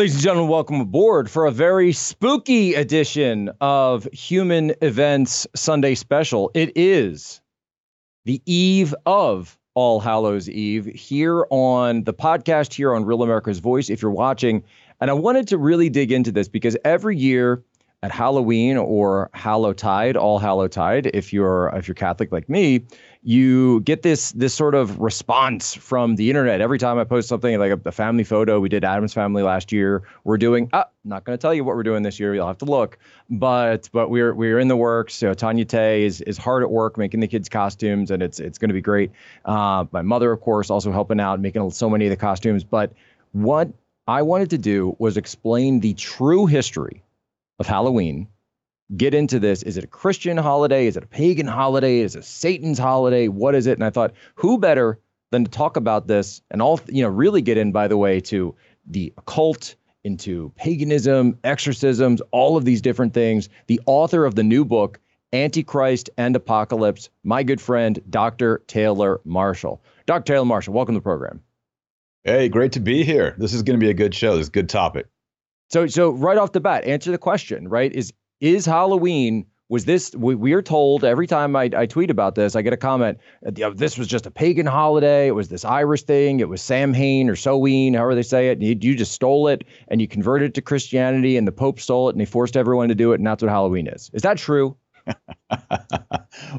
Ladies and gentlemen, welcome aboard for a very spooky edition of Human Events Sunday Special. It is the eve of All Hallows Eve here on the podcast, here on Real America's Voice, if you're watching. And I wanted to really dig into this because every year at Halloween or Hallowtide, All Hallowtide, if you're if you're Catholic like me, you get this this sort of response from the internet every time I post something like a, a family photo. We did Addams family last year. We're doing. Uh, not going to tell you what we're doing this year. You'll have to look. But but we're we're in the works. So Tanya Tay is is hard at work making the kids costumes, and it's it's going to be great. Uh, my mother, of course, also helping out making so many of the costumes. But what I wanted to do was explain the true history of Halloween get into this. Is it a Christian holiday? Is it a pagan holiday? Is it Satan's holiday? What is it? And I thought, who better than to talk about this and all, you know, really get in, by the way, to the occult, into paganism, exorcisms, all of these different things. The author of the new book, Antichrist and Apocalypse, my good friend, Dr. Taylor Marshall. Dr. Taylor Marshall, welcome to the program. Hey, great to be here. This is going to be a good show. This is a good topic. So, so right off the bat, answer the question. Right? Is is Halloween was this we, we, are told every time I, I tweet about this i get a comment uh, this was just a pagan holiday it was this irish thing it was samhain or Samhain, however they say it you, you, just stole it and you converted it to christianity and the pope stole it and he forced everyone to do it and that's what halloween is is that true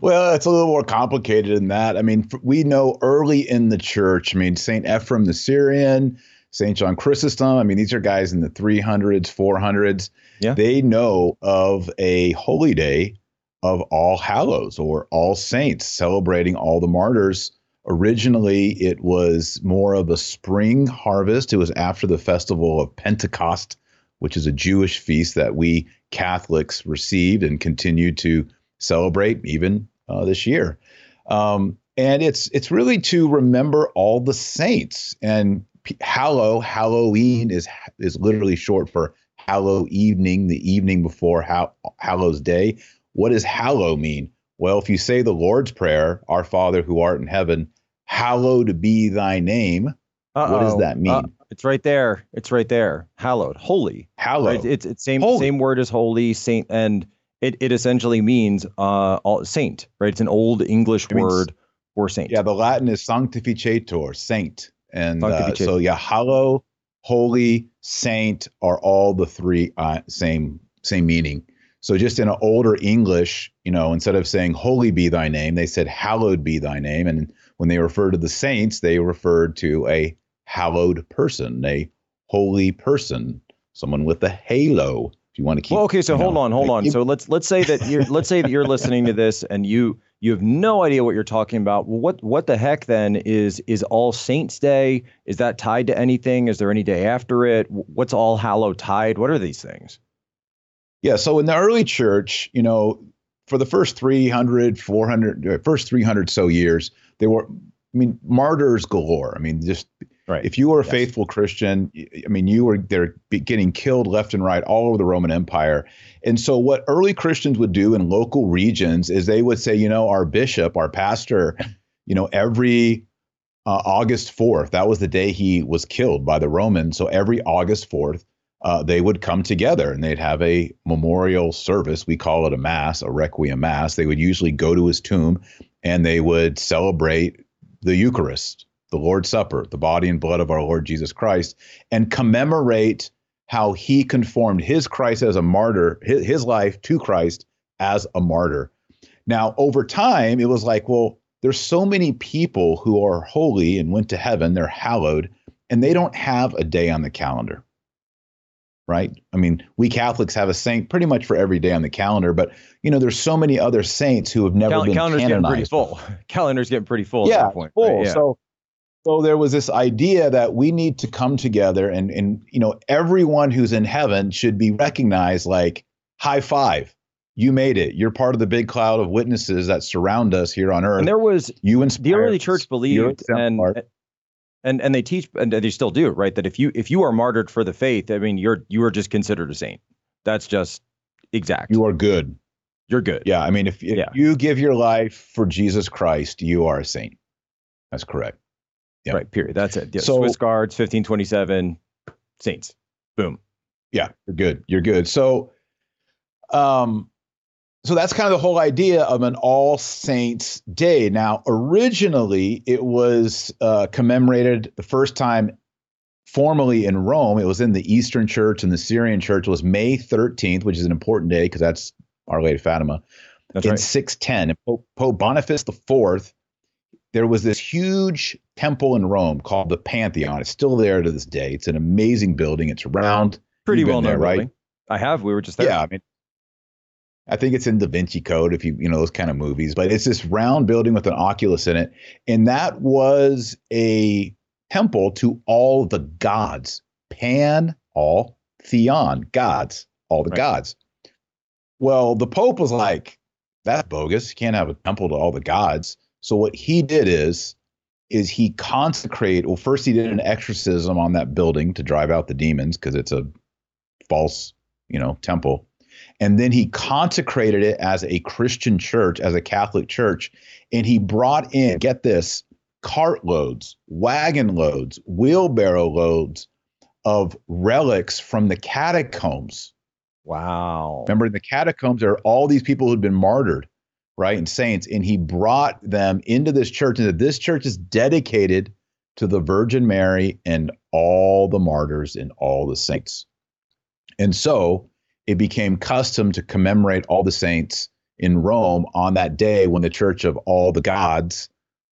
well it's a little more complicated than that i mean we know early in the church i mean saint ephrem the syrian St. John Chrysostom. I mean, these are guys in the 300s, 400s. Yeah. They know of a holy day of All Hallows or All Saints, celebrating all the martyrs. Originally, it was more of a spring harvest. It was after the festival of Pentecost, which is a Jewish feast that we Catholics received and continue to celebrate even uh, this year. Um, and it's it's really to remember all the saints and Hallow, Halloween is is literally short for Hallow evening, the evening before Hallow's Day. What does Hallow mean? Well, if you say the Lord's Prayer, Our Father who art in heaven, hallowed be thy name. Uh-oh. What does that mean? Uh, it's right there. It's right there. Hallowed, holy. Hallowed. Right? It's it's same holy. same word as holy, saint, and it, it essentially means uh all, saint. Right? It's an old English it word means, for saint. Yeah, the Latin is sanctificator, saint. And uh, so, yeah, hallow, holy, saint are all the three uh, same same meaning. So just in an older English, you know, instead of saying "Holy be thy name," they said "Hallowed be thy name." And when they referred to the saints, they referred to a hallowed person, a holy person, someone with a halo. If you want to keep. Well, okay, so hold know, on, hold on. So let's let's say that you're let's say that you're listening to this and you you have no idea what you're talking about. Well, what what the heck then is is All Saints Day? Is that tied to anything? Is there any day after it? What's All Hallow Tide? What are these things? Yeah, so in the early church, you know, for the first 300, 400, uh, first 300 so years, they were I mean, martyrs galore. I mean, just right. if you were a yes. faithful Christian, I mean, you were they're getting killed left and right all over the Roman Empire. And so, what early Christians would do in local regions is they would say, you know, our bishop, our pastor, you know, every uh, August 4th, that was the day he was killed by the Romans. So every August 4th, uh, they would come together and they'd have a memorial service. We call it a mass, a requiem mass. They would usually go to his tomb and they would celebrate the Eucharist, the Lord's Supper, the body and blood of our Lord Jesus Christ, and commemorate how he conformed his Christ as a martyr, his, his life to Christ as a martyr. Now, over time, it was like, well, there's so many people who are holy and went to heaven, they're hallowed, and they don't have a day on the calendar. Right? I mean, we Catholics have a saint pretty much for every day on the calendar, but you know, there's so many other saints who have never Cal- been calendar's canonized. Getting pretty full. Calendar's getting pretty full yeah, point, Full. Right? Yeah. So so there was this idea that we need to come together and and you know everyone who's in heaven should be recognized like high five. You made it. You're part of the big cloud of witnesses that surround us here on earth. and there was you inspired the early church believed and and and they teach and they still do right that if you if you are martyred for the faith i mean you're you are just considered a saint. That's just exact. You are good. You're good. Yeah i mean if, if yeah. you give your life for jesus christ you are a saint. That's correct Right. Period. That's it. Yeah, so, Swiss Guards, 1527, Saints. Boom. Yeah, you're good. You're good. So, um, so that's kind of the whole idea of an All Saints Day. Now, originally, it was uh, commemorated the first time formally in Rome. It was in the Eastern Church and the Syrian Church. It was May 13th, which is an important day because that's Our Lady Fatima. That's in right. 610, Pope, Pope Boniface IV, there was this huge temple in Rome called the Pantheon. It's still there to this day. It's an amazing building. It's round. Pretty well known, right? I have. We were just there. Yeah, I mean, I think it's in Da Vinci Code, if you you know those kind of movies. But it's this round building with an oculus in it, and that was a temple to all the gods. Pan, all theon, gods, all the right. gods. Well, the Pope was like, "That's bogus. You can't have a temple to all the gods." So what he did is is he consecrate well first he did an exorcism on that building to drive out the demons because it's a false, you know, temple. And then he consecrated it as a Christian church, as a Catholic church. And he brought in, get this, cartloads, wagon loads, wheelbarrow loads of relics from the catacombs. Wow. Remember, in the catacombs, there are all these people who'd been martyred, right? And saints. And he brought them into this church. And that this church is dedicated to the Virgin Mary and all the martyrs and all the saints. And so it became custom to commemorate all the saints in Rome on that day when the Church of all the gods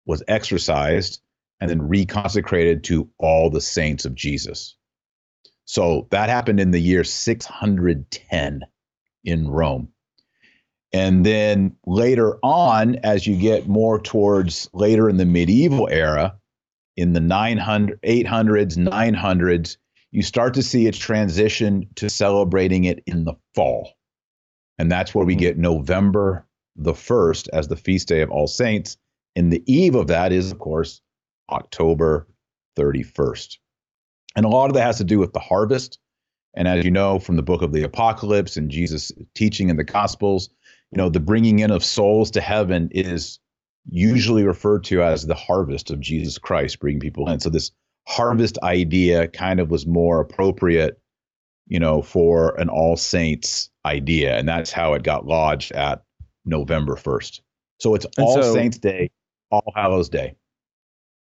was exorcised and then reconsecrated to all the saints of Jesus. So that happened in the year 610 in Rome. And then later on, as you get more towards later in the medieval era, in the 900, 800s, 900s, you start to see a transition to celebrating it in the fall. And that's where we mm-hmm. get November the 1st as the feast day of All Saints. And the eve of that is, of course, October 31st. And a lot of that has to do with the harvest. And as you know from the book of the Apocalypse and Jesus' teaching in the Gospels, you know, the bringing in of souls to heaven is usually referred to as the harvest of Jesus Christ, bringing people in. So this harvest idea kind of was more appropriate, you know, for an All Saints idea, and that's how it got lodged at November first. So it's and All so, Saints Day, All Hallows Day,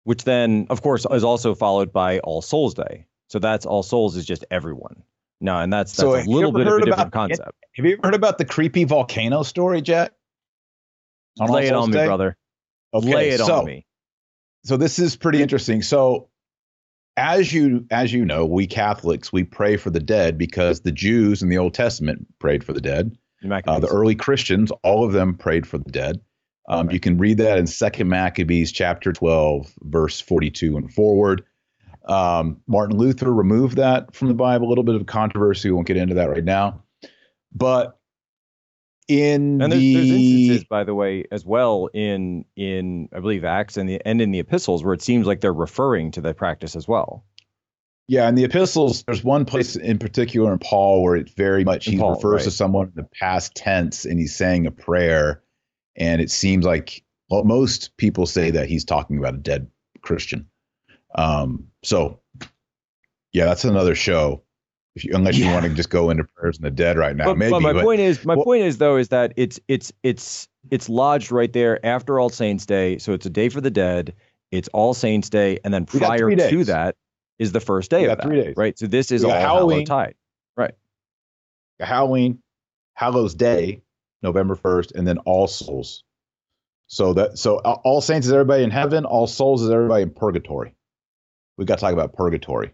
which then, of course, is also followed by All Souls Day. So that's All Souls is just everyone. No, and that's that's so a little bit of a different concept. Have you ever heard about the creepy volcano story, Jack? On Lay it on Day? me, brother. Okay, Lay it so, on me. So this is pretty interesting. So as you as you know, we Catholics we pray for the dead because the Jews in the Old Testament prayed for the dead. Uh, the early Christians, all of them prayed for the dead. Um, right. You can read that in Second Maccabees chapter twelve, verse forty-two and forward. Um, Martin Luther removed that from the Bible. A little bit of controversy. We won't get into that right now. But in and there's, the, there's instances, by the way, as well in in I believe Acts and the and in the epistles where it seems like they're referring to the practice as well. Yeah, in the epistles, there's one place in particular in Paul where it very much in he Paul, refers right. to someone in the past tense and he's saying a prayer, and it seems like well, most people say that he's talking about a dead Christian. Um, so yeah, that's another show you, unless yeah. you want to just go into prayers in the dead right now. But, maybe. But my but, point is, my well, point is though, is that it's it's it's it's lodged right there after All Saints Day, so it's a day for the dead. It's All Saints Day, and then prior to that is the first day of that, three days. right? So this is all Halloween tide, right? Halloween, Hallows Day, November first, and then All Souls. So that so uh, All Saints is everybody in heaven. All Souls is everybody in purgatory. We got to talk about purgatory.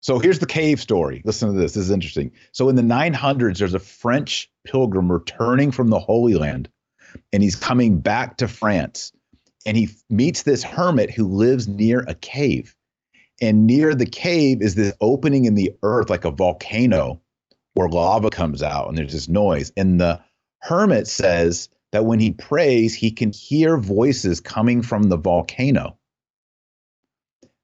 So here's the cave story. Listen to this. This is interesting. So in the 900s, there's a French pilgrim returning from the Holy Land, and he's coming back to France. And he meets this hermit who lives near a cave. And near the cave is this opening in the earth, like a volcano, where lava comes out and there's this noise. And the hermit says that when he prays, he can hear voices coming from the volcano.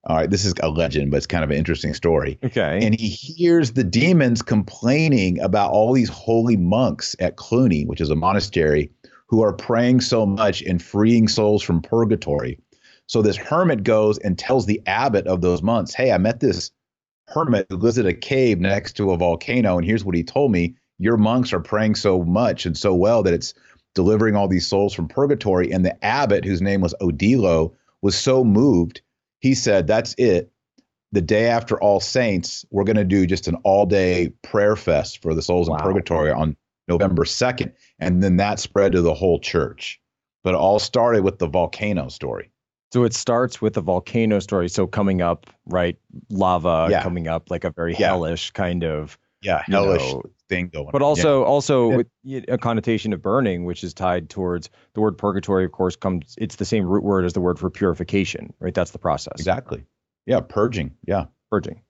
All right, this is a legend, but it's kind of an interesting story. Okay. And he hears the demons complaining about all these holy monks at Cluny, which is a monastery, who are praying so much and freeing souls from purgatory. So this hermit goes and tells the abbot of those monks, Hey, I met this hermit who lives in a cave next to a volcano. And here's what he told me Your monks are praying so much and so well that it's delivering all these souls from purgatory. And the abbot, whose name was Odilo, was so moved, he said, That's it. The day after All Saints, we're going to do just an all day prayer fest for the souls wow. in purgatory on November 2nd. And then that spread to the whole church. But it all started with the volcano story. So it starts with the volcano story. So coming up, right? Lava yeah. coming up, like a very yeah. hellish kind of yeah hellish know, thing going. But also, yeah. also with a connotation of burning, which is tied towards the word purgatory. Of course, comes. It's the same root word as the word for purification, right? That's the process. Exactly. Yeah, purging. Yeah, purging.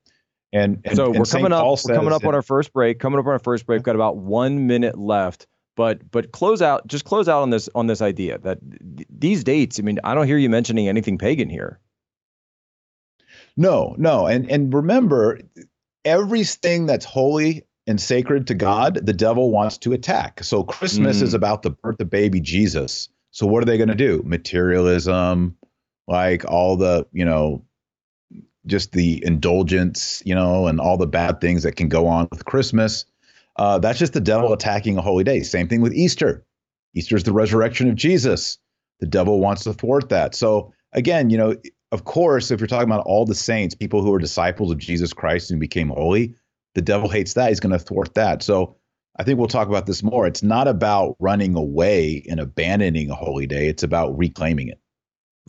And, and so and we're coming up. We're coming up on our first break. Coming up on our first break. We've got about one minute left but but close out just close out on this on this idea that th- these dates i mean i don't hear you mentioning anything pagan here no no and and remember everything that's holy and sacred to god the devil wants to attack so christmas mm. is about the birth of baby jesus so what are they going to do materialism like all the you know just the indulgence you know and all the bad things that can go on with christmas uh, that's just the devil attacking a holy day. Same thing with Easter. Easter is the resurrection of Jesus. The devil wants to thwart that. So again, you know, of course, if you're talking about all the saints, people who are disciples of Jesus Christ and became holy, the devil hates that. He's going to thwart that. So I think we'll talk about this more. It's not about running away and abandoning a holy day. It's about reclaiming it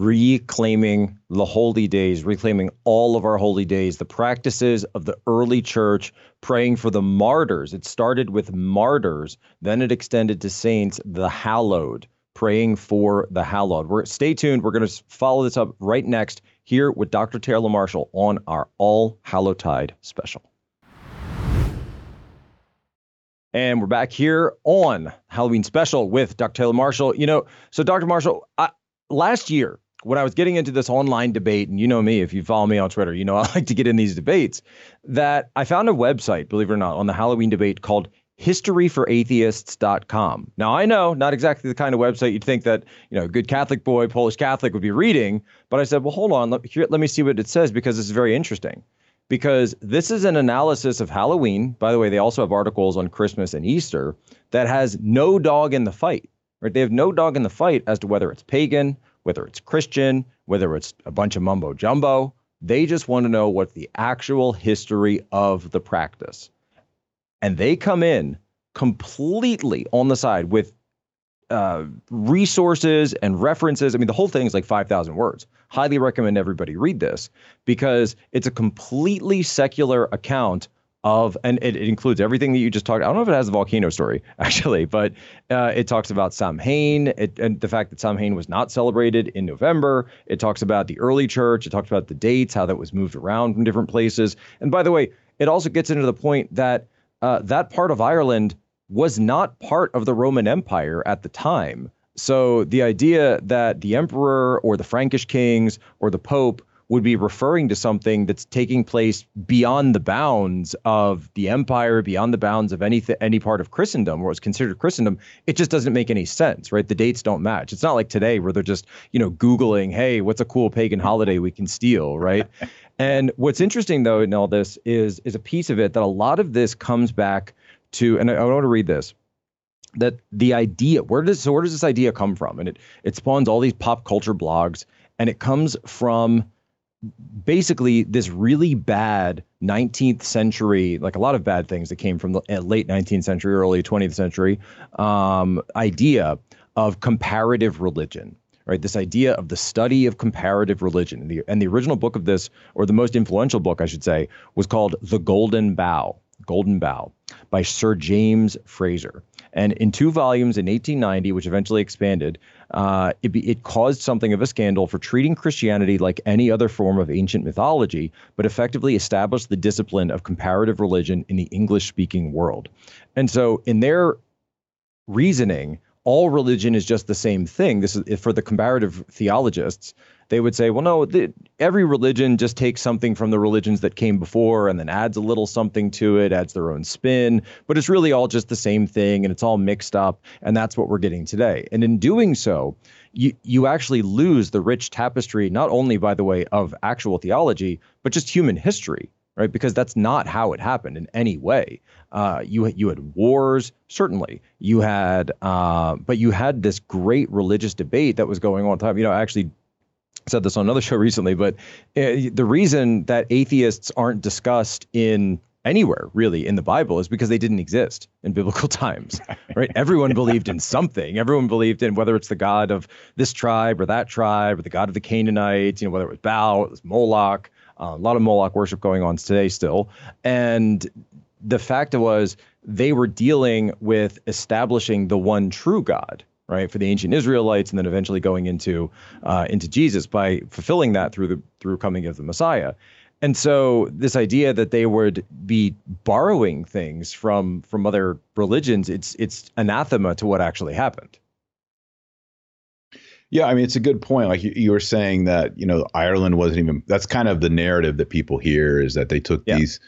reclaiming the holy days, reclaiming all of our holy days, the practices of the early church, praying for the martyrs. It started with martyrs, then it extended to saints, the hallowed, praying for the hallowed. We're stay tuned. We're going to follow this up right next here with Dr. Taylor Marshall on our All Hallowtide special. And we're back here on Halloween special with Dr. Taylor Marshall. You know, so Dr. Marshall, I, last year when I was getting into this online debate, and you know me, if you follow me on Twitter, you know I like to get in these debates, that I found a website, believe it or not, on the Halloween debate called historyforatheists.com. Now, I know not exactly the kind of website you'd think that, you know, a good Catholic boy, Polish Catholic would be reading, but I said, well, hold on, let, here, let me see what it says because it's very interesting. Because this is an analysis of Halloween. By the way, they also have articles on Christmas and Easter that has no dog in the fight. Right? They have no dog in the fight as to whether it's pagan, whether it's Christian, whether it's a bunch of mumbo jumbo. They just want to know what the actual history of the practice. And they come in completely on the side with uh, resources and references. I mean, the whole thing is like 5,000 words. Highly recommend everybody read this because it's a completely secular account of, and it, it, includes everything that you just talked. I don't know if it has the volcano story actually, but uh, it talks about Samhain it, and the fact that Samhain was not celebrated in November. It talks about the early church. It talks about the dates, how that was moved around from different places. And by the way, it also gets into the point that uh, that part of Ireland was not part of the Roman Empire at the time. So the idea that the emperor or the Frankish kings or the pope would be referring to something that's taking place beyond the bounds of the empire, beyond the bounds of any any part of Christendom, or was considered Christendom. It just doesn't make any sense, right? The dates don't match. It's not like today where they're just you know googling, hey, what's a cool pagan holiday we can steal, right? and what's interesting though in all this is is a piece of it that a lot of this comes back to, and I, I want to read this that the idea where does so where does this idea come from and it it spawns all these pop culture blogs and it comes from basically this really bad 19th century, like a lot of bad things that came from the uh, late 19th century, early 20th century um, idea of comparative religion. Right, this idea of the study of comparative religion, and the, and the original book of this, or the most influential book, I should say, was called *The Golden Bough*. Golden Bough by Sir James Frazer. And in two volumes in 1890, which eventually expanded, uh, it, be, it caused something of a scandal for treating Christianity like any other form of ancient mythology, but effectively established the discipline of comparative religion in the English speaking world. And so, in their reasoning, all religion is just the same thing. This is for the comparative theologists they would say, well, no, the, every religion just takes something from the religions that came before and then adds a little something to it, adds their own spin, but it's really all just the same thing and it's all mixed up. And that's what we're getting today. And in doing so, you, you actually lose the rich tapestry, not only, by the way, of actual theology, but just human history right? Because that's not how it happened in any way. Uh, you you had wars, certainly. You had, uh, but you had this great religious debate that was going on. Time, you know, I actually said this on another show recently, but uh, the reason that atheists aren't discussed in anywhere really in the Bible is because they didn't exist in biblical times, right? Everyone believed in something. Everyone believed in whether it's the God of this tribe or that tribe or the God of the Canaanites, you know, whether it was Baal, it was Moloch, uh, a lot of Moloch worship going on today still. And the fact was they were dealing with establishing the one true God, right, for the ancient Israelites, and then eventually going into uh, into Jesus by fulfilling that through the through coming of the Messiah. And so this idea that they would be borrowing things from from other religions, it's it's anathema to what actually happened. Yeah, I mean it's a good point. Like you, you, were saying that you know Ireland wasn't even. That's kind of the narrative that people hear is that they took yeah. these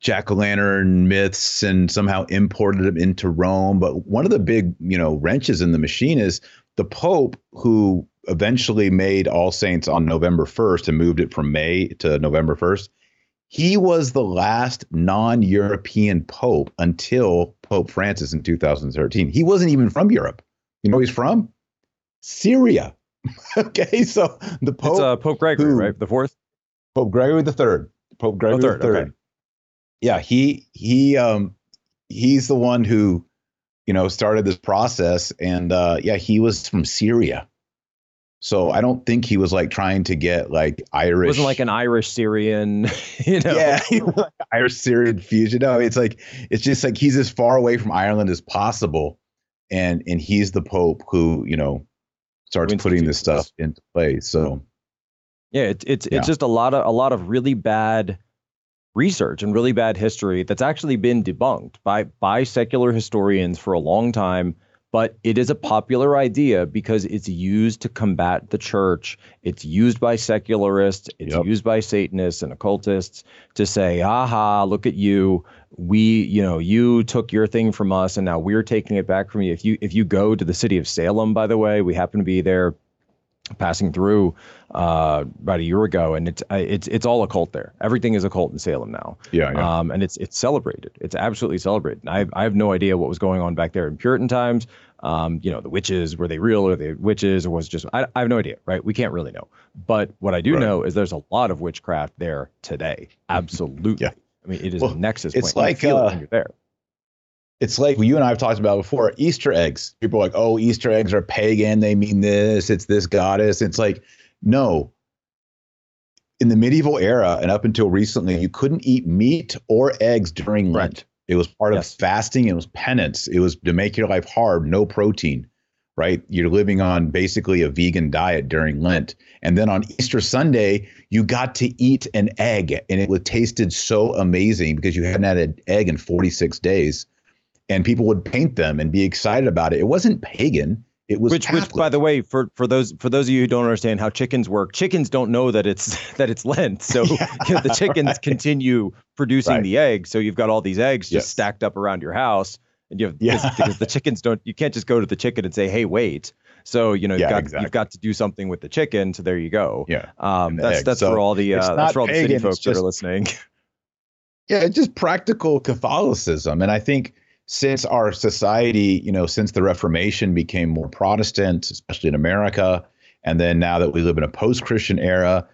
jack o' lantern myths and somehow imported them into Rome. But one of the big you know wrenches in the machine is the Pope who eventually made All Saints on November first and moved it from May to November first. He was the last non-European pope until Pope Francis in 2013. He wasn't even from Europe. You know he's from? Syria. okay, so the Pope, it's, uh, Pope Gregory, who, right? The fourth. Pope Gregory the third. Pope Gregory oh, the third. Okay. Yeah, he he um he's the one who you know started this process, and uh, yeah, he was from Syria. So I don't think he was like trying to get like Irish. It wasn't like an Irish Syrian, you know. Yeah, Irish Syrian fusion. No, it's like it's just like he's as far away from Ireland as possible, and and he's the Pope who you know starts putting this stuff into place. So yeah, it's it's yeah. it's just a lot of a lot of really bad research and really bad history that's actually been debunked by by secular historians for a long time but it is a popular idea because it's used to combat the church. It's used by secularists, it's yep. used by Satanists and occultists to say, aha, look at you. We, you know, you took your thing from us and now we're taking it back from you. If you if you go to the city of Salem, by the way, we happen to be there passing through uh, about a year ago, and it's it's it's all occult there. Everything is occult in Salem now. Yeah, yeah. Um, and it's it's celebrated. It's absolutely celebrated. I I have no idea what was going on back there in Puritan times. Um, you know, the witches were they real or they witches or was just I, I have no idea. Right? We can't really know. But what I do right. know is there's a lot of witchcraft there today. Absolutely. yeah. I mean, it is well, a nexus. It's point. like uh, it you're there it's like you and I have talked about before Easter eggs. People are like, oh, Easter eggs are pagan. They mean this. It's this goddess. It's like, no. In the medieval era and up until recently, you couldn't eat meat or eggs during Lent. It was part yes. of fasting. It was penance. It was to make your life hard, no protein, right? You're living on basically a vegan diet during Lent. And then on Easter Sunday, you got to eat an egg and it tasted so amazing because you hadn't had an egg in 46 days and people would paint them and be excited about it. It wasn't pagan. It was which, which, by the way, for for those for those of you who don't understand how chickens work, chickens don't know that it's that it's Lent. So yeah, the chickens right. continue producing right. the eggs. So you've got all these eggs just stacked up around your house, and you have yeah. because the chickens don't. You can't just go to the chicken and say, "Hey, wait." So you know you've, yeah, got, exactly. you've got to do something with the chicken. So there you go. Yeah, um, that's egg. that's so for all the uh, that's for all the city folks just, that are listening. Yeah, it's just practical Catholicism, and I think since our society, you know, since the Reformation became more Protestant, especially in America, and then now that we live in a post-Christian era,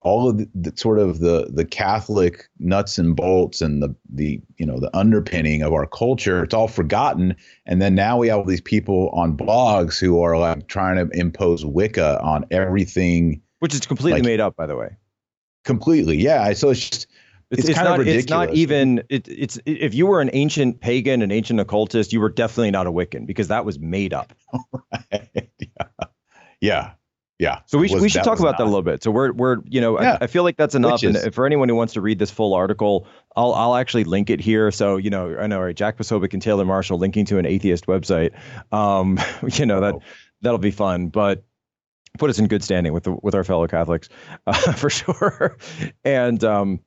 all of the, the, sort of the the Catholic nuts and bolts and the the you know the underpinning of our culture, it's all forgotten. And then now we have all these people on blogs who are like trying to impose Wicca on everything, which is completely like, made up, by the way. Completely, yeah. So it's just it's, it's, it's not. It's not even. It, it's if you were an ancient pagan, an ancient occultist, you were definitely not a Wiccan because that was made up. right. Yeah. Yeah. Yeah. So we, was, we should talk about not. that a little bit. So we're we're you know yeah. I, I, feel like that's enough. And for anyone who wants to read this full article, I'll I'll actually link it here. So you know I know right, Jack Posobiec and Taylor Marshall linking to an atheist website. Um, you know that that'll be fun, but put us in good standing with the, with our fellow Catholics uh, for sure. And um,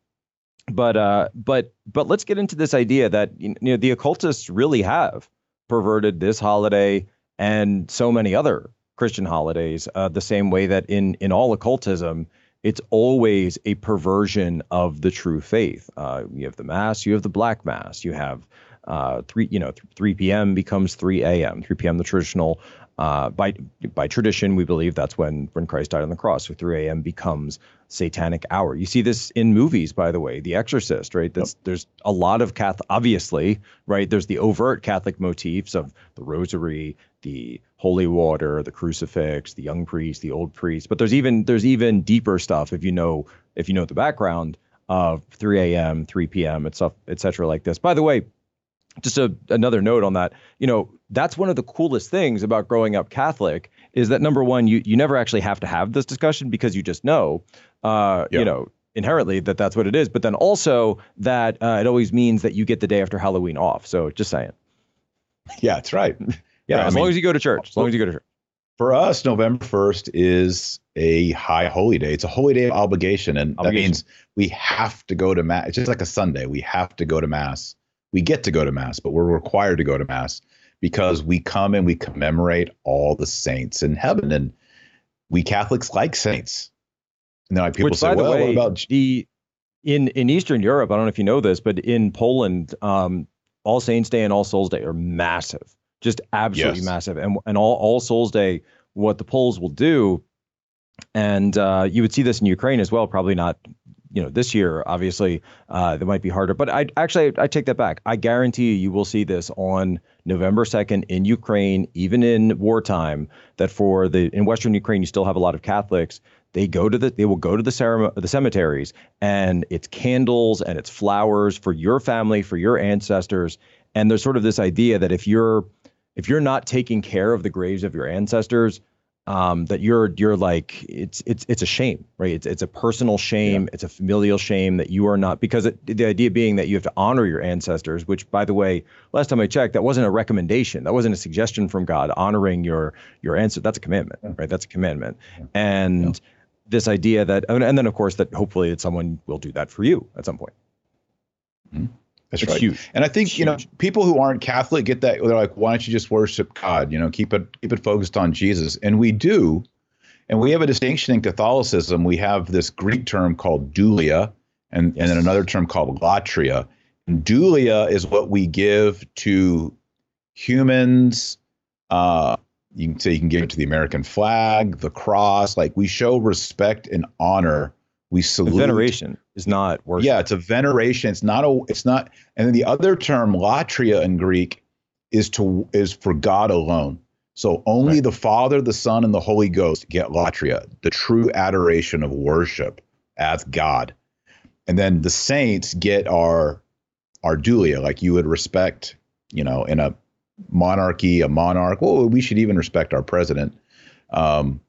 but uh, but but let's get into this idea that you know the occultists really have perverted this holiday and so many other Christian holidays uh, the same way that in in all occultism it's always a perversion of the true faith. Uh, you have the mass, you have the black mass, you have uh, three, you know, 3 p.m. becomes 3 a.m. 3 p.m. the traditional. Uh, by by tradition, we believe that's when when Christ died on the cross. So 3 a.m. becomes satanic hour. You see this in movies, by the way, The Exorcist, right? That's, yep. There's a lot of Catholic, obviously, right? There's the overt Catholic motifs of the Rosary, the holy water, the crucifix, the young priest, the old priest. But there's even there's even deeper stuff if you know if you know the background of 3 a.m., 3 p.m., et stuff, et cetera, like this. By the way, just a, another note on that. You know that's one of the coolest things about growing up catholic is that number one you you never actually have to have this discussion because you just know uh, you know inherently that that's what it is. But then also that uh, it always means that you get the day after halloween off. So just saying. Yeah that's right. Yeah, yeah as I long as you go to church as long as you go to church. for us november 1st is a high holy day. It's a holy day of obligation and obligation. that means we have to go to mass it's just like a sunday. We have to go to mass we get to go to mass, but we're required to go to mass because we come and we commemorate all the saints in heaven, and we Catholics like saints. And then like people Which, say, "Well, way, what about the in in Eastern Europe? I don't know if you know this, but in Poland, um, All Saints Day and All Souls Day are massive, just absolutely yes. massive. And and all All Souls Day, what the Poles will do, and uh, you would see this in Ukraine as well. Probably not you know this year obviously uh, that might be harder. But i actually i take that back. I guarantee you you will see this on november 2nd in ukraine even in wartime that for the in western ukraine you still have a lot of catholics. They go to the they will go to the ceremony, the cemeteries and it's candles and it's flowers for your family for your ancestors. And there's sort of this idea that if you're if you're not taking care of the graves of your ancestors um, that you're you're like it's it's it's a shame, right? It's it's a personal shame, yeah. it's a familial shame that you are not because it, the idea being that you have to honor your ancestors, which by the way, last time I checked, that wasn't a recommendation, that wasn't a suggestion from God. Honoring your your ancestor, that's a commandment, yeah. right? That's a commandment, yeah. and this idea that and then of course that hopefully that someone will do that for you at some point. Mm-hmm. That's it's right. Huge. And I think it's you huge. know people who aren't Catholic get that they're like, why don't you just worship God? You know, keep it keep it focused on Jesus. And we do, and we have a distinction in Catholicism. We have this Greek term called dulia, and yes. and then another term called latria. And dulia is what we give to humans. Uh, you can say you can give it to the American flag, the cross. Like we show respect and honor we salute. The veneration is not worship. Yeah, it's a veneration. It's not a. It's not. And then the other term, latria in Greek, is to is for God alone. So only right. the Father, the Son, and the Holy Ghost get latria, the true adoration of worship as God. And then the saints get our our dulia, like you would respect, you know, in a monarchy, a monarch. Well, we should even respect our president. Um,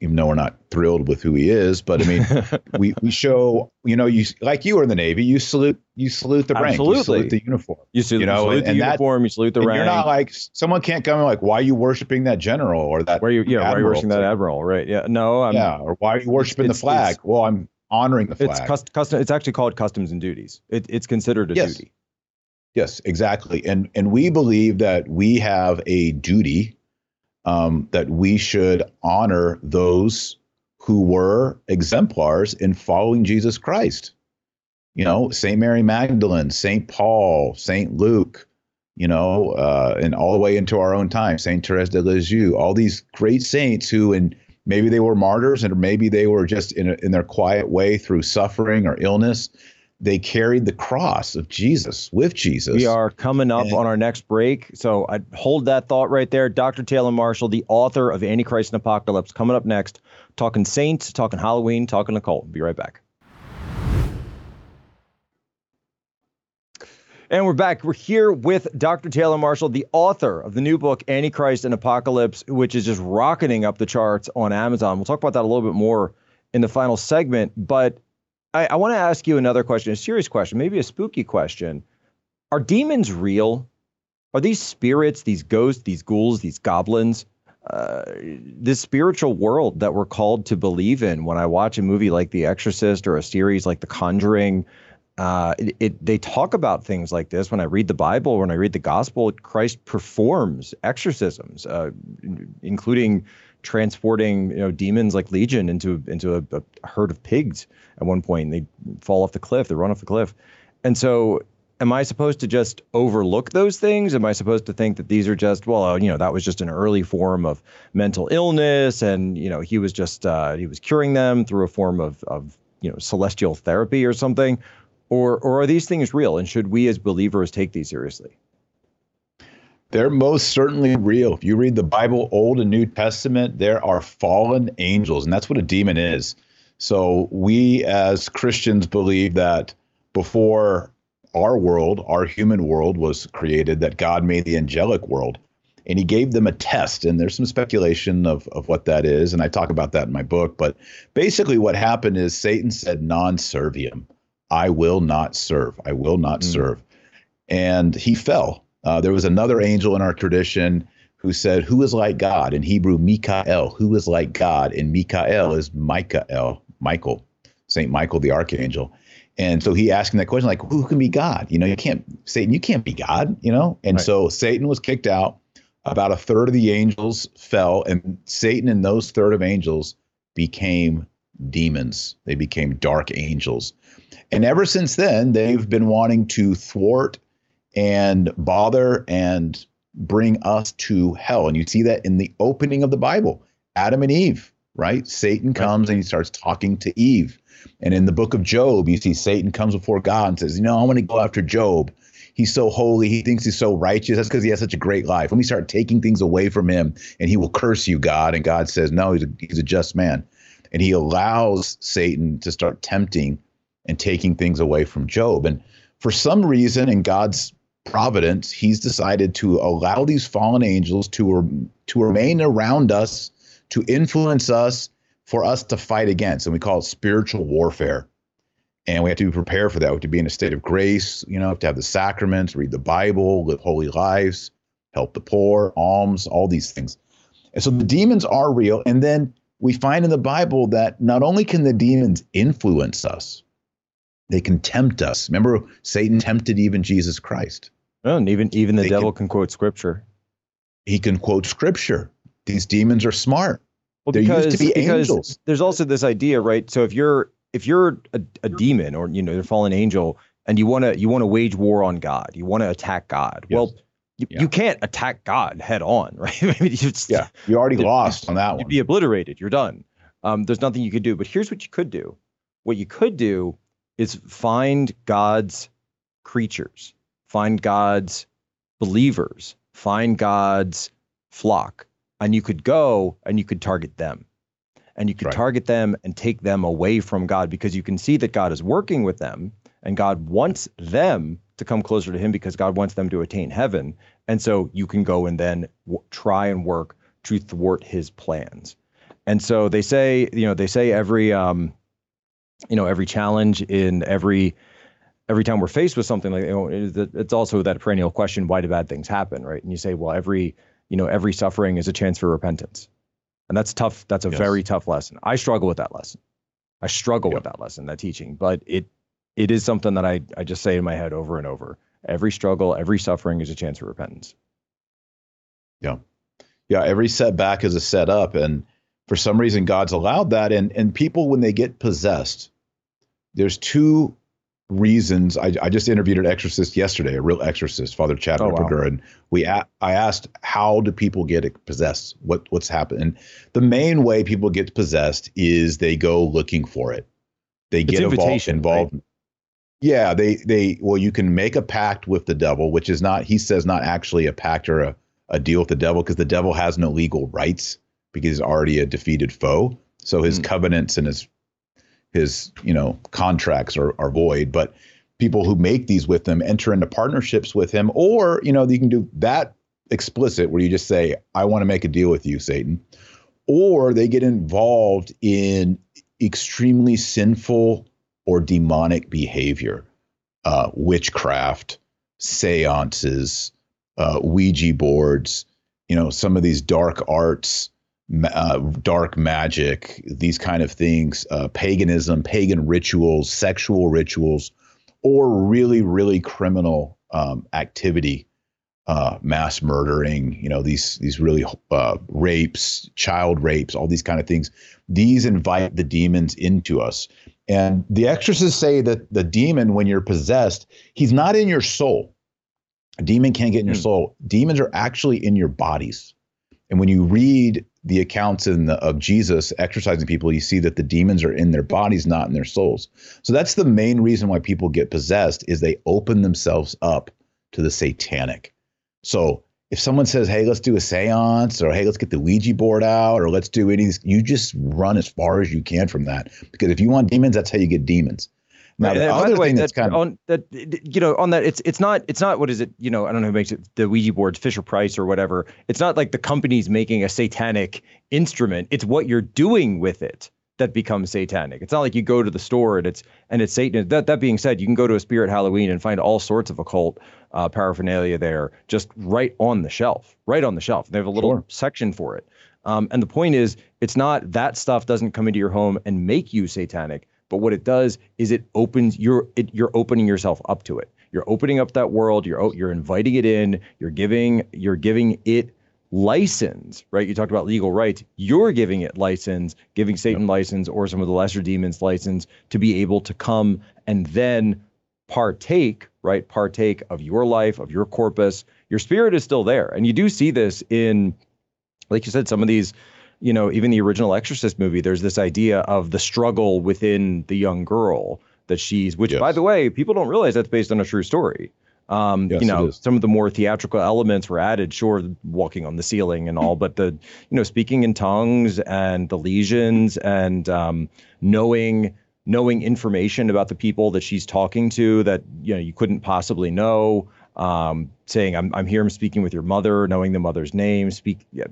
even though we're not thrilled with who he is. But I mean, we we show you know you like you were in the Navy, you salute you salute the rank, Absolutely. you salute the uniform, you salute, you know, salute and, the and uniform, that, you salute the rank. You're not like someone can't come and like why are you worshiping that general or that where you yeah why are you worshiping that admiral right yeah no I'm, yeah or why are you worshiping the flag? Well, I'm honoring the flag. It's custom. It's actually called customs and duties. It, it's considered a yes. duty. Yes, exactly. And and we believe that we have a duty um, that we should honor those who were exemplars in following Jesus Christ. You know, St. Mary Magdalene, St. Paul, St. Luke, you know, uh, and all the way into our own time, St. Therese de Lisieux, all these great saints who, and maybe they were martyrs and maybe they were just in, a, in their quiet way through suffering or illness, they carried the cross of Jesus with Jesus. We are coming up and, on our next break. So I hold that thought right there. Dr. Taylor Marshall, the author of Antichrist and Apocalypse, coming up next, talking saints, talking Halloween, talking occult. Be right back. And we're back. We're here with Dr. Taylor Marshall, the author of the new book, Antichrist and Apocalypse, which is just rocketing up the charts on Amazon. We'll talk about that a little bit more in the final segment. But I, I want to ask you another question, a serious question, maybe a spooky question. Are demons real? Are these spirits, these ghosts, these ghouls, these goblins, uh, this spiritual world that we're called to believe in? When I watch a movie like The Exorcist or a series like The Conjuring, uh, it, it, they talk about things like this when I read the Bible, when I read the Gospel. Christ performs exorcisms, uh, including transporting you know demons like Legion into into a, a, herd of pigs at one point. They fall off the cliff, they run off the cliff, and so. Am I supposed to just overlook those things? Am I supposed to think that these are just well, you know, that was just an early form of mental illness, and you know, he was just uh, he was curing them through a form of of you know celestial therapy or something, or or are these things real? And should we as believers take these seriously? They're most certainly real. If you read the Bible, Old and New Testament, there are fallen angels, and that's what a demon is. So we as Christians believe that before our world, our human world was created, that God made the angelic world. And he gave them a test, and there's some speculation of, of what that is. And I talk about that in my book. But basically, what happened is Satan said, non serviam. I will not serve. I will not mm. serve. And he fell. Uh, there was another angel in our tradition who said, Who is like God? In Hebrew, Mikael. Who is like God? And Mikael is Michael, Michael, St. Michael the archangel. And so he asked him that question, like, who can be God? You know, you can't, Satan, you can't be God, you know? And right. so Satan was kicked out. About a third of the angels fell, and Satan and those third of angels became demons. They became dark angels. And ever since then, they've been wanting to thwart and bother and bring us to hell. And you see that in the opening of the Bible Adam and Eve, right? Satan comes and he starts talking to Eve. And in the book of Job, you see Satan comes before God and says, You know, I want to go after Job. He's so holy. He thinks he's so righteous. That's because he has such a great life. Let me start taking things away from him, and he will curse you, God. And God says, No, he's a, he's a just man. And he allows Satan to start tempting and taking things away from Job. And for some reason, in God's providence, he's decided to allow these fallen angels to, to remain around us, to influence us, for us to fight against. And we call it spiritual warfare. And we have to be prepared for that. We have to be in a state of grace, you know, have to have the sacraments, read the Bible, live holy lives, help the poor, alms, all these things. And so the demons are real. And then we find in the Bible that not only can the demons influence us, they can tempt us. Remember, Satan tempted even Jesus Christ. Oh, and even even the they devil can, can, quote scripture. He can quote scripture. These demons are smart. Well, because, used to be because angels. There's also this idea, right? So if you're if you're a, a demon or you know a fallen angel and you want to you want to wage war on God, you want to attack God. Yes. Well, you, yeah. you can't attack God head on, right? I mean, yeah, you already lost on that one. You'd be obliterated. You're done. Um, there's nothing you could do. But here's what you could do. What you could do is find God's creatures, find God's believers, find God's flock, and you could go and you could target them. And you could right. target them and take them away from God because you can see that God is working with them and God wants them to come closer to Him because God wants them to attain heaven. And so you can go and then w- try and work to thwart His plans. And so they say, you know, they say every um, you know every challenge in every every time we're faced with something like you know, it's also that perennial question why do bad things happen right? And you say well every you know every suffering is a chance for repentance. And that's tough that's a yes. very tough lesson. I struggle with that lesson. I struggle yep. with that lesson that teaching. But it it is something that i i just say in my head over and over. Every struggle every suffering is a chance for repentance. Yeah. Yeah every setback is a setup. And for some reason god's allowed that. And and people when they get possessed there's two reasons I, I just interviewed an exorcist yesterday a real exorcist father chad oh, wow. and we a- i asked how do people get possessed what what's happened and the main way people get possessed is they go looking for it they it's get involved involved right? yeah they they well you can make a pact with the devil which is not he says not actually a pact or a, a deal with the devil because the devil has no legal rights because he's already a defeated foe. So his mm. covenants and his his you know contracts are, are void. But people who make these with him enter into partnerships with him, or you know you can do that explicit where you just say, "I want to make a deal with you, Satan," or they get involved in extremely sinful or demonic behavior, uh, witchcraft, seances, uh, Ouija boards, you know, some of these dark arts uh, dark magic, these kind of things, uh, paganism, pagan rituals, sexual rituals, or really, really criminal um, activity, uh, mass murdering, you know, these these really uh, rapes, child rapes, all these kind of things. These invite the demons into us. And the exorcists say that the demon, when you're possessed, he's not in your soul. A demon can't get in your mm. soul. Demons are actually in your bodies. And when you read the accounts in the, of Jesus exercising people, you see that the demons are in their bodies, not in their souls. So that's the main reason why people get possessed is they open themselves up to the satanic. So if someone says, "Hey, let's do a séance," or "Hey, let's get the Ouija board out," or "Let's do any," you just run as far as you can from that. Because if you want demons, that's how you get demons. Now, the other way, thing that's kind of on that you know on that it's it's not it's not what is it you know I don't know who makes it the Ouija boards Fisher Price or whatever. It's not like the company's making a satanic instrument. It's what you're doing with it that becomes satanic. It's not like you go to the store and it's and it's Satan. That that being said, you can go to a Spirit Halloween and find all sorts of occult uh, paraphernalia there, just right on the shelf, right on the shelf. They have a little sure. section for it. Um, and the point is, it's not that stuff doesn't come into your home and make you satanic. But what it does is it opens you're it, you're opening yourself up to it. You're opening up that world. You're you're inviting it in. You're giving you're giving it license, right? You talked about legal rights. You're giving it license, giving Satan yep. license or some of the lesser demons license to be able to come and then partake, right? Partake of your life, of your corpus. Your spirit is still there. And you do see this in, like you said, some of these you know, even the original Exorcist movie, there's this idea of the struggle within the young girl that she's, which yes. by the way, people don't realize that's based on a true story. Um, yes, you know, some of the more theatrical elements were added, sure, walking on the ceiling and all, but the, you know, speaking in tongues and the lesions and um, knowing knowing information about the people that she's talking to that you know you couldn't possibly know. Um, saying I'm I'm here, I'm speaking with your mother, knowing the mother's name, speak yeah,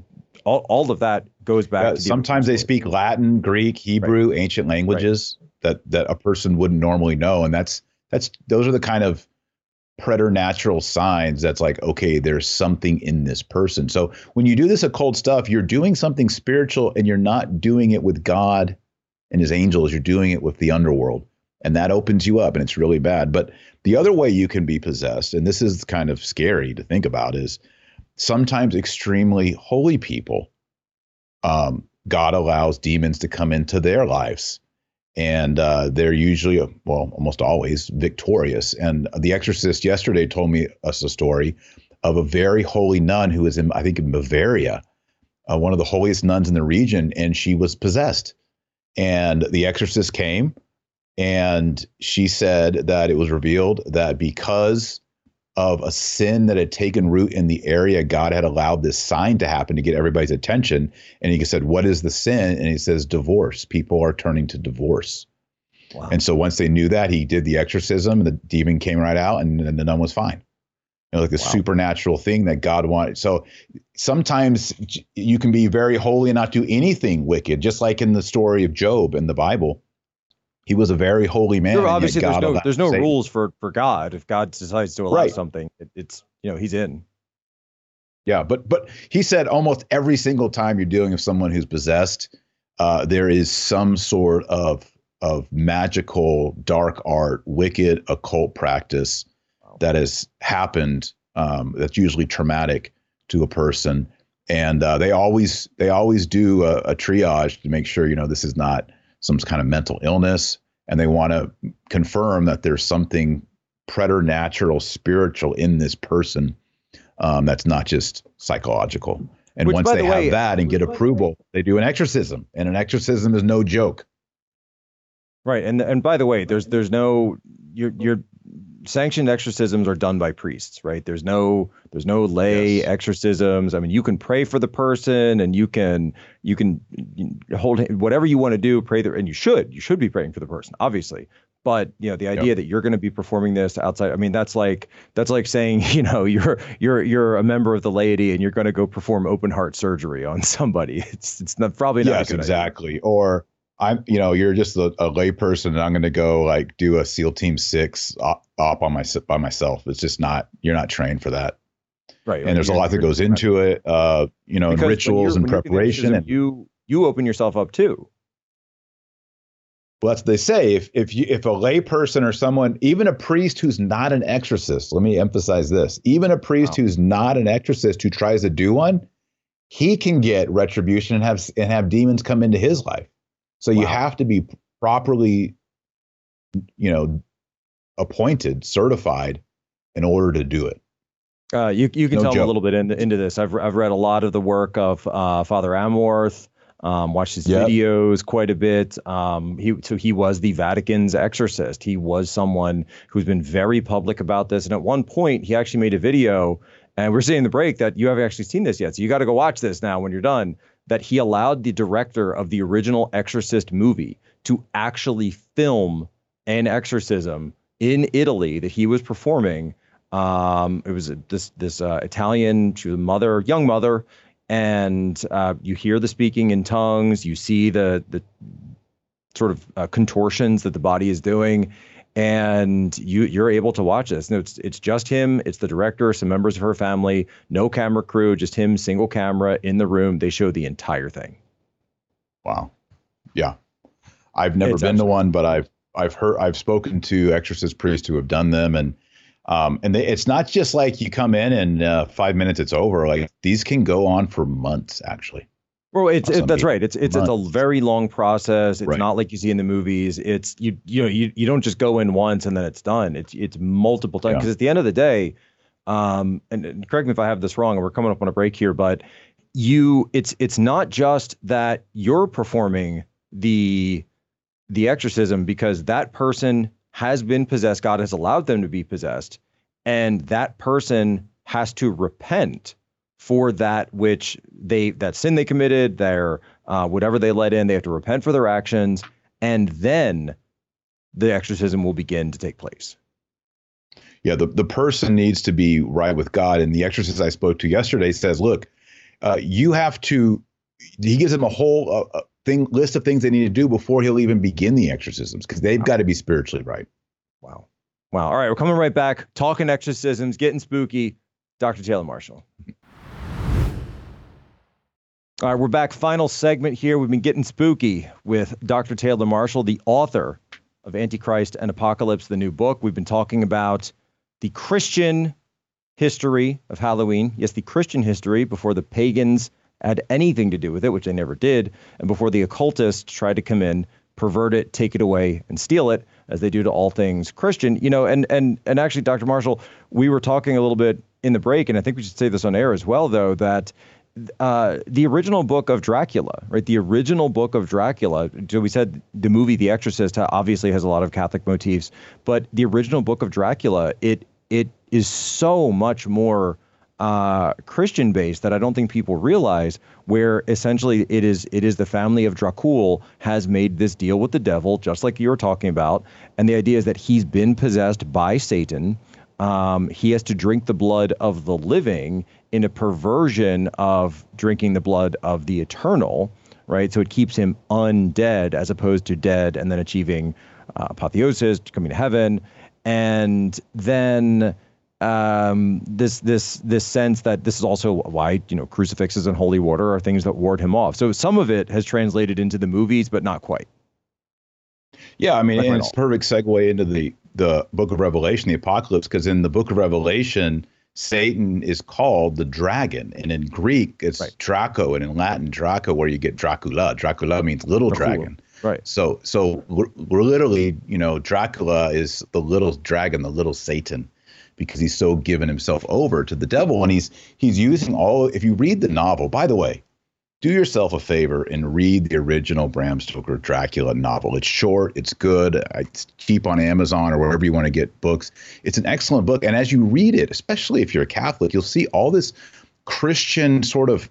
all, all of that goes back yeah, to sometimes they speak Latin, Greek, Hebrew, right. ancient languages right. that that a person wouldn't normally know, and that's that's those are the kind of preternatural signs that's like okay there's something in this person so when you do this occult stuff you're doing something spiritual and you're not doing it with god and his angels you're doing it with the underworld and that opens you up and it's really bad but the other way you can be possessed and this is kind of scary to think about is sometimes extremely holy people, um, God allows demons to come into their lives. And uh, they're usually, well, almost always victorious. And The Exorcist yesterday told me us a story of a very holy nun who is in, I think, in Bavaria, uh, one of the holiest nuns in the region, and she was possessed. And The Exorcist came, and she said that it was revealed that because of a sin that had taken root in the area, God had allowed this sign to happen to get everybody's attention. And he said, What is the sin? And he says, Divorce. People are turning to divorce. Wow. And so once they knew that, he did the exorcism, the demon came right out, and, and the nun was fine. You know, like the wow. supernatural thing that God wanted. So sometimes you can be very holy and not do anything wicked, just like in the story of Job in the Bible he was a very holy man. Sure, obviously, there's no there's no rules for for God. If God decides to allow right. something, it, it's you know he's in. Yeah, but but he said almost every single time you're dealing with someone who's possessed, uh, there is some sort of of magical dark art, wicked occult practice wow. that has happened. Um, that's usually traumatic to a person, and uh, they always they always do a, a triage to make sure you know this is not some kind of mental illness, and they want to confirm that there's something preternatural, spiritual in this person um, that's not just psychological. And Which, once they the have way, that and get approval, they do an exorcism, and an exorcism is no joke. Right, and and by the way, there's there's no you're you're sanctioned exorcisms are done by priests, right? There's no there's no lay yes. exorcisms. I mean, you can pray for the person and you can you can hold whatever you want to do, pray there, and you should you should be praying for the person, obviously. But you know, the idea yep. that you're going to be performing this outside, I mean, that's like that's like saying you know you're you're you're a member of the laity and you're going to go perform open heart surgery on somebody. It's it's not probably not yes exactly idea. or I'm, you know, you're just a, a layperson, and I'm going to go like do a SEAL Team Six op, op on my by myself. It's just not. You're not trained for that. Right. And there's a lot that goes into it. Uh, you know, rituals and preparation, and you you open yourself up too. Well, that's what they say. If if you if a layperson or someone, even a priest who's not an exorcist, let me emphasize this: even a priest wow. who's not an exorcist who tries to do one, he can get retribution and have and have demons come into his life. So wow. you have to be properly, you know, appointed, certified, in order to do it. Uh, you you can no tell joke. a little bit into, into this. I've I've read a lot of the work of uh, Father Amorth. Um, watched his yep. videos quite a bit. Um, he so he was the Vatican's exorcist. He was someone who's been very public about this. And at one point, he actually made a video, and we're saying the break that you haven't actually seen this yet. So you got to go watch this now when you're done. That he allowed the director of the original Exorcist movie to actually film an exorcism in Italy that he was performing. Um, it was this this uh, Italian. She was a mother, young mother, and uh, you hear the speaking in tongues, you see the the sort of uh, contortions that the body is doing, and you you're able to watch this. No, it's it's just him. It's the director, some members of her family, no camera crew, just him, single camera in the room. They show the entire thing. Wow, yeah, I've never it's been to one, but I've I've heard I've spoken to exorcist priests who have done them, and um, and they, it's not just like you come in and uh, five minutes it's over. Like these can go on for months, actually. Well, it's it, that's right. It's it's it's a very long process. It's right. not like you see in the movies. It's you you know you, you don't just go in once and then it's done. It's it's multiple times because yeah. at the end of the day, um, and, and correct me if I have this wrong. We're coming up on a break here, but you it's it's not just that you're performing the the exorcism because that person has been possessed, God has allowed them to be possessed, and that person has to repent for that which they that sin they committed, their uh, whatever they let in, they have to repent for their actions, and then the exorcism will begin to take place. Yeah, the, the person needs to be right with God. And the exorcist I spoke to yesterday says, look, uh, you have to, he gives them a whole uh, thing list of things they need to do before he'll even begin the exorcisms because they've wow. got to be spiritually right. Wow. Wow. All right, we're coming right back, talking exorcisms, getting spooky. Dr. Taylor Marshall. All right, we're back. Final segment here. We've been getting spooky with Dr. Taylor Marshall, the author of Antichrist and Apocalypse, the new book. We've been talking about the Christian history of Halloween. Yes, the Christian history before the pagans had anything to do with it, which they never did, and before the occultists tried to come in, pervert it, take it away, and steal it, as they do to all things Christian. You know, and and and actually, Dr. Marshall, we were talking a little bit in the break, and I think we should say this on air as well, though, that uh, the original book of Dracula, right? The original book of Dracula. So we said the movie The Exorcist obviously has a lot of Catholic motifs, but the original book of Dracula, it it is so much more uh, Christian based that I don't think people realize. Where essentially it is it is the family of Dracul has made this deal with the devil, just like you were talking about, and the idea is that he's been possessed by Satan. Um, he has to drink the blood of the living in a perversion of drinking the blood of the eternal, right? So it keeps him undead as opposed to dead and then achieving uh, apotheosis, coming to heaven, and then um, this this this sense that this is also why you know crucifixes and holy water are things that ward him off. So some of it has translated into the movies, but not quite. Yeah, I mean, it's perfect segue into the the Book of Revelation, the Apocalypse, because in the Book of Revelation, Satan is called the dragon, and in Greek it's right. Draco, and in Latin Draco, where you get Dracula. Dracula means little Dracula. dragon. Right. So so we're, we're literally, you know, Dracula is the little dragon, the little Satan because he's so given himself over to the devil and he's he's using all if you read the novel by the way do yourself a favor and read the original Bram Stoker Dracula novel. It's short, it's good, it's cheap on Amazon or wherever you want to get books. It's an excellent book. And as you read it, especially if you're a Catholic, you'll see all this Christian sort of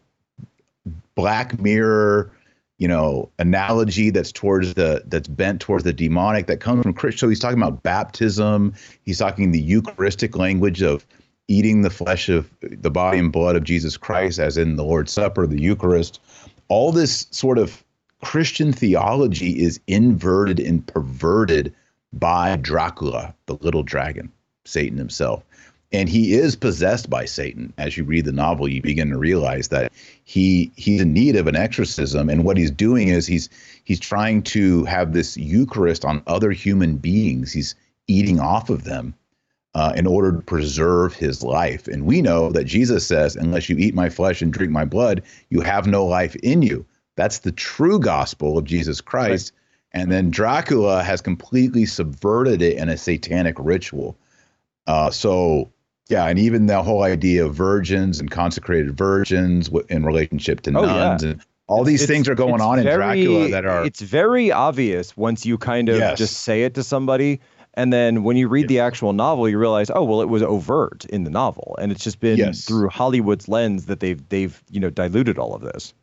black mirror you know analogy that's towards the that's bent towards the demonic that comes from Christ. So he's talking about baptism. He's talking the Eucharistic language of eating the flesh of the body and blood of Jesus Christ, as in the Lord's Supper, the Eucharist. All this sort of Christian theology is inverted and perverted by Dracula, the little dragon, Satan himself. and he is possessed by Satan. As you read the novel, you begin to realize that he he's in need of an exorcism, and what he's doing is he's he's trying to have this Eucharist on other human beings. He's eating off of them uh, in order to preserve his life. And we know that Jesus says, "Unless you eat my flesh and drink my blood, you have no life in you." That's the true gospel of Jesus Christ. Right. And then Dracula has completely subverted it in a satanic ritual. Uh, so yeah, and even the whole idea of virgins and consecrated virgins in relationship to oh, nuns yeah. and all these it's, things are going on very, in Dracula that are. It's very obvious once you kind of yes. just say it to somebody. And then when you read the actual novel, you realize, oh well, it was overt in the novel, and it's just been yes. through Hollywood's lens that they've they've you know diluted all of this.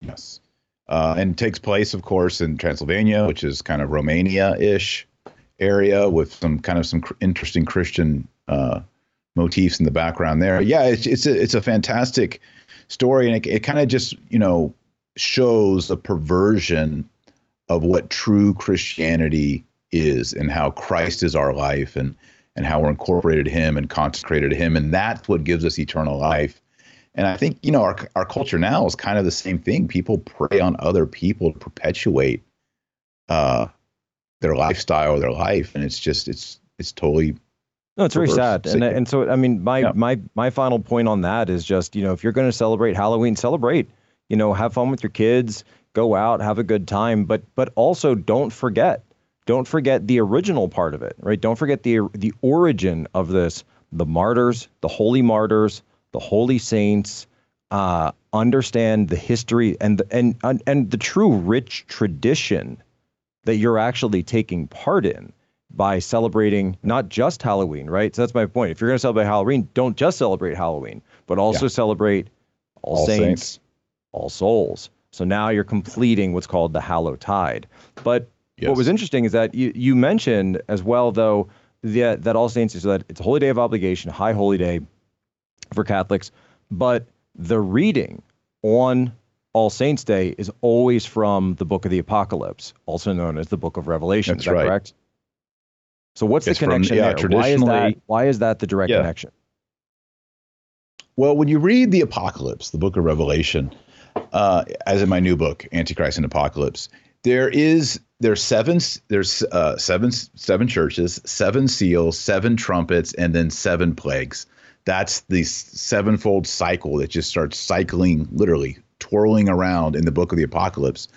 Yes, uh, and takes place, of course, in Transylvania, which is kind of Romania-ish area with some kind of some cr- interesting Christian uh, motifs in the background there. Yeah, it's it's a, it's a fantastic story, and it, it kind of just you know shows a perversion of what true Christianity is and how Christ is our life and and how we're incorporated Him and consecrated to Him, and that's what gives us eternal life. And I think you know our our culture now is kind of the same thing. People prey on other people to perpetuate uh, their lifestyle or their life, and it's just it's it's totally no, it's very sad, and and so I mean, my yeah. my my final point on that is just you know if you're going to celebrate Halloween, celebrate, you know, have fun with your kids, go out, have a good time, but but also don't forget, don't forget the original part of it, right? Don't forget the the origin of this, the martyrs, the holy martyrs, the holy saints. Uh, understand the history and and and the true rich tradition that you're actually taking part in by celebrating not just Halloween, right? So that's my point. If you're going to celebrate Halloween, don't just celebrate Halloween, but also yeah. celebrate All, All Saints, Saints, All Souls. So now you're completing what's called the Hallow Tide. But yes. what was interesting is that you, you mentioned as well, though, that, that All Saints is that it's a holy day of obligation, high holy day for Catholics, but the reading on All Saints Day is always from the book of the Apocalypse, also known as the book of Revelation. That's is that right. correct? So what's it's the connection from, yeah, there? Why is that? Why is that the direct yeah. connection? Well, when you read the Apocalypse, the Book of Revelation, uh, as in my new book, Antichrist and Apocalypse, there is there's seven there's uh, seven seven churches, seven seals, seven trumpets, and then seven plagues. That's the sevenfold cycle that just starts cycling, literally twirling around in the book of the Apocalypse.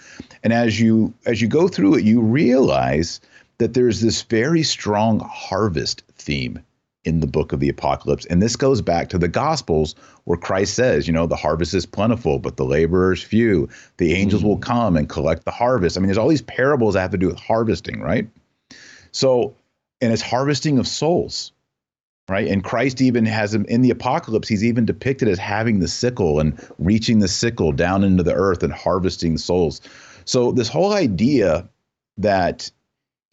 And as you as you go through it, you realize that there's this very strong harvest theme in the book of the apocalypse. And this goes back to the gospels where christ says you know the harvest is plentiful but the laborers few. The angels mm-hmm. will come and collect the harvest. I mean there's all these parables that have to do with harvesting right? So and it's harvesting of souls right? And christ even has him in the apocalypse he's even depicted as having the sickle and reaching the sickle down into the earth and harvesting souls. So this whole idea that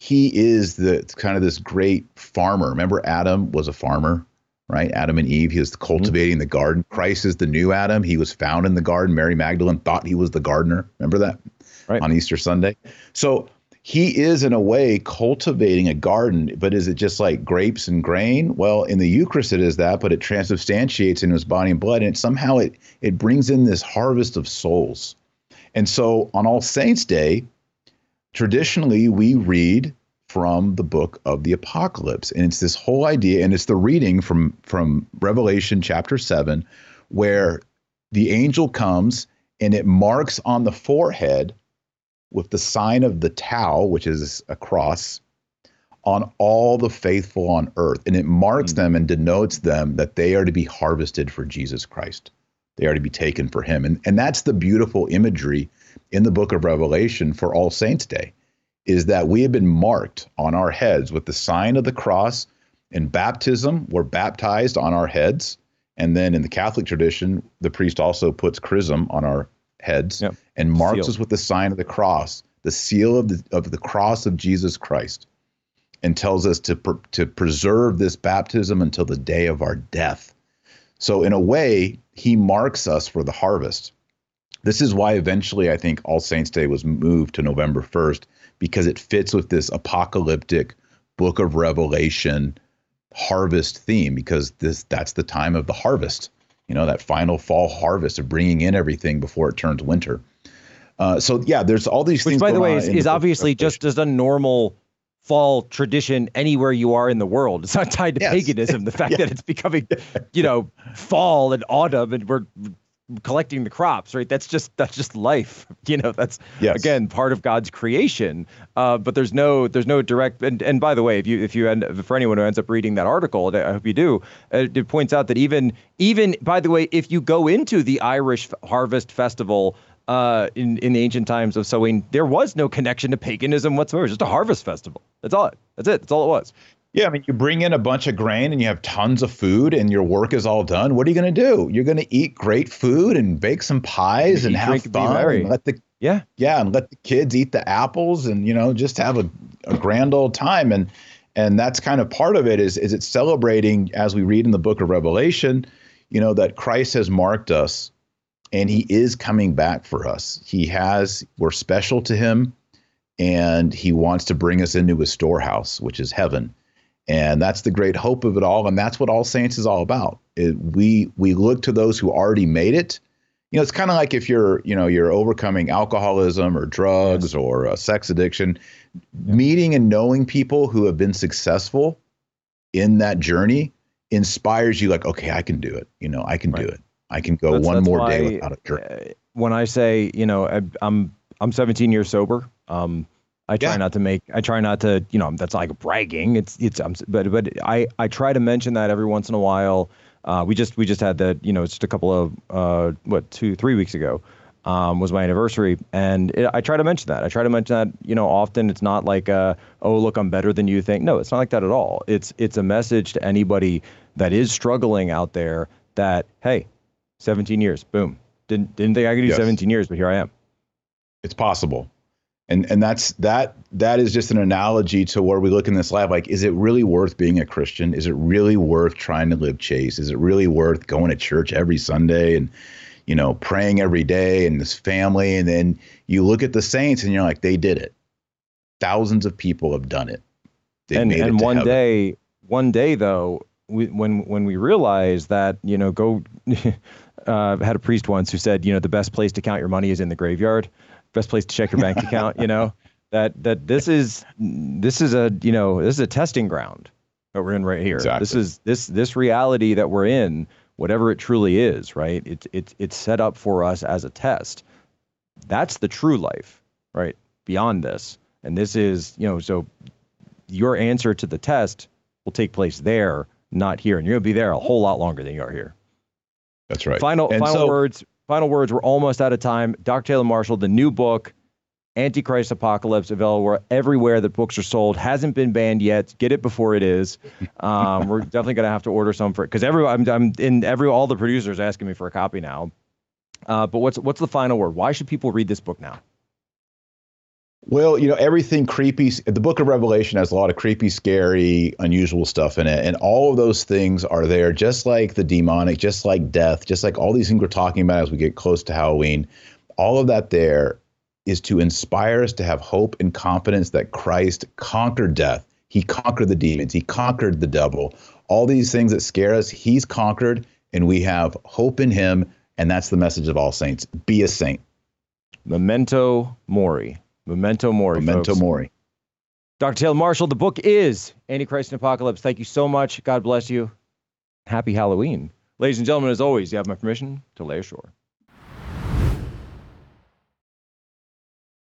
he is the kind of this great farmer. Remember, Adam was a farmer, right? Adam and Eve. He was cultivating mm-hmm. the garden. Christ is the new Adam. He was found in the garden. Mary Magdalene thought he was the gardener. Remember that right. on Easter Sunday. So he is, in a way, cultivating a garden. But is it just like grapes and grain? Well, in the Eucharist, it is that, but it transubstantiates in his body and blood, and it, somehow it it brings in this harvest of souls. And so on All Saints' Day, traditionally we read from the book of the apocalypse and it's this whole idea and it's the reading from from revelation chapter 7 where the angel comes and it marks on the forehead with the sign of the tau which is a cross on all the faithful on earth and it marks mm-hmm. them and denotes them that they are to be harvested for jesus christ they are to be taken for him and, and that's the beautiful imagery in the book of Revelation for All Saints Day is that we have been marked on our heads with the sign of the cross. In baptism, we're baptized on our heads. And then in the Catholic tradition, the priest also puts chrism on our heads yep. and marks seal. us with the sign of the cross, the seal of the, of the cross of Jesus Christ, and tells us to, to preserve this baptism until the day of our death. So, in a way, he marks us for the harvest. This is why eventually I think All Saints Day was moved to November 1st because it fits with this apocalyptic book of Revelation harvest theme because this that's the time of the harvest. You know, that final fall harvest of bringing in everything before it turns winter. Uh, so yeah, there's all these Which, things. by the way, is, is obviously just as a normal fall tradition anywhere you are in the world. It's not tied to yes. paganism. The fact yeah. that it's becoming, you know, fall and autumn, and we're collecting the crops, right? That's just that's just life. You know, that's yes. again part of God's creation. Uh, but there's no there's no direct. And, and by the way, if you if you end for anyone who ends up reading that article, I hope you do. Uh, it points out that even even by the way, if you go into the Irish Harvest Festival. Uh, in in the ancient times of Samhain, there was no connection to paganism whatsoever. Just a harvest festival. That's all. That's it. That's all it was. Yeah, I mean, you bring in a bunch of grain and you have tons of food, and your work is all done. What are you going to do? You're going to eat great food and bake some pies and have fun. And let the yeah yeah, and let the kids eat the apples, and you know, just have a, a grand old time. And and that's kind of part of it. Is is it celebrating as we read in the Book of Revelation, you know, that Christ has marked us, and He is coming back for us. He has. We're special to Him, and He wants to bring us into His storehouse, which is heaven and that's the great hope of it all. And that's what All Saints is all about. It, we we look to those who already made it. You know, it's kind of like if you're, you know, you're overcoming alcoholism or drugs yes. or a sex addiction, meeting and knowing people who have been successful in that journey inspires you like, okay, I can do it. You know, I can right. do it. I can go that's, one that's more day without a drink. Uh, when I say, you know, I, I'm I'm 17 years sober. Um, I try yeah. not to make. I try not to. You know, that's like bragging. It's it's. Um, but but I I try to mention that every once in a while. Uh, we just we just had that. You know, it's just a couple of uh, what two three weeks ago. Um, was my anniversary, and it, I try to mention that. I try to mention that. You know, often it's not like, uh, oh look, I'm better than you think. No, it's not like that at all. It's it's a message to anybody that is struggling out there that hey, 17 years, boom. Didn't didn't think I could do yes. 17 years, but here I am. It's possible and and that's that that is just an analogy to where we look in this life like is it really worth being a christian? Is it really worth trying to live chaste is it really worth going to church every sunday and you know praying every day and this family? And then you look at the saints and you're like they did it. Thousands of people have done it. They and, and it one heaven. day one day though we, when when we realize that you know go uh, had a priest once who said you know the best place to count your money is in the graveyard best place to check your bank account. You know that that this is this is a you know this is a testing ground that we're in right here. Exactly. This is this this reality that we're in, whatever it truly is, right? It's it's it's set up for us as a test. That's the true life, right? Beyond this, and this is you know so your answer to the test will take place there, not here, and you're gonna be there a whole lot longer than you are here. That's right. Final and final so, words final words. We're almost out of time. Dr. Taylor Marshall, the new book, Antichrist Apocalypse, available everywhere that books are sold. Hasn't been banned yet. Get it before it is. Um, we're definitely going to have to order some for it because every I'm, I'm, in every all the producers asking me for a copy now. Uh, but what's what's the final word? Why should people read this book now? Well, you know, everything creepy. The book of Revelation has a lot of creepy, scary, unusual stuff in it. And all of those things are there, just like the demonic, just like death, just like all these things we're talking about as we get close to Halloween. All of that there is to inspire us to have hope and confidence that Christ conquered death. He conquered the demons, He conquered the devil. All these things that scare us, He's conquered, and we have hope in Him. And that's the message of all saints be a saint. Memento Mori. Memento Mori. Memento folks. Mori. Dr. Taylor Marshall, the book is Antichrist and Apocalypse. Thank you so much. God bless you. Happy Halloween. Ladies and gentlemen, as always, you have my permission to lay ashore.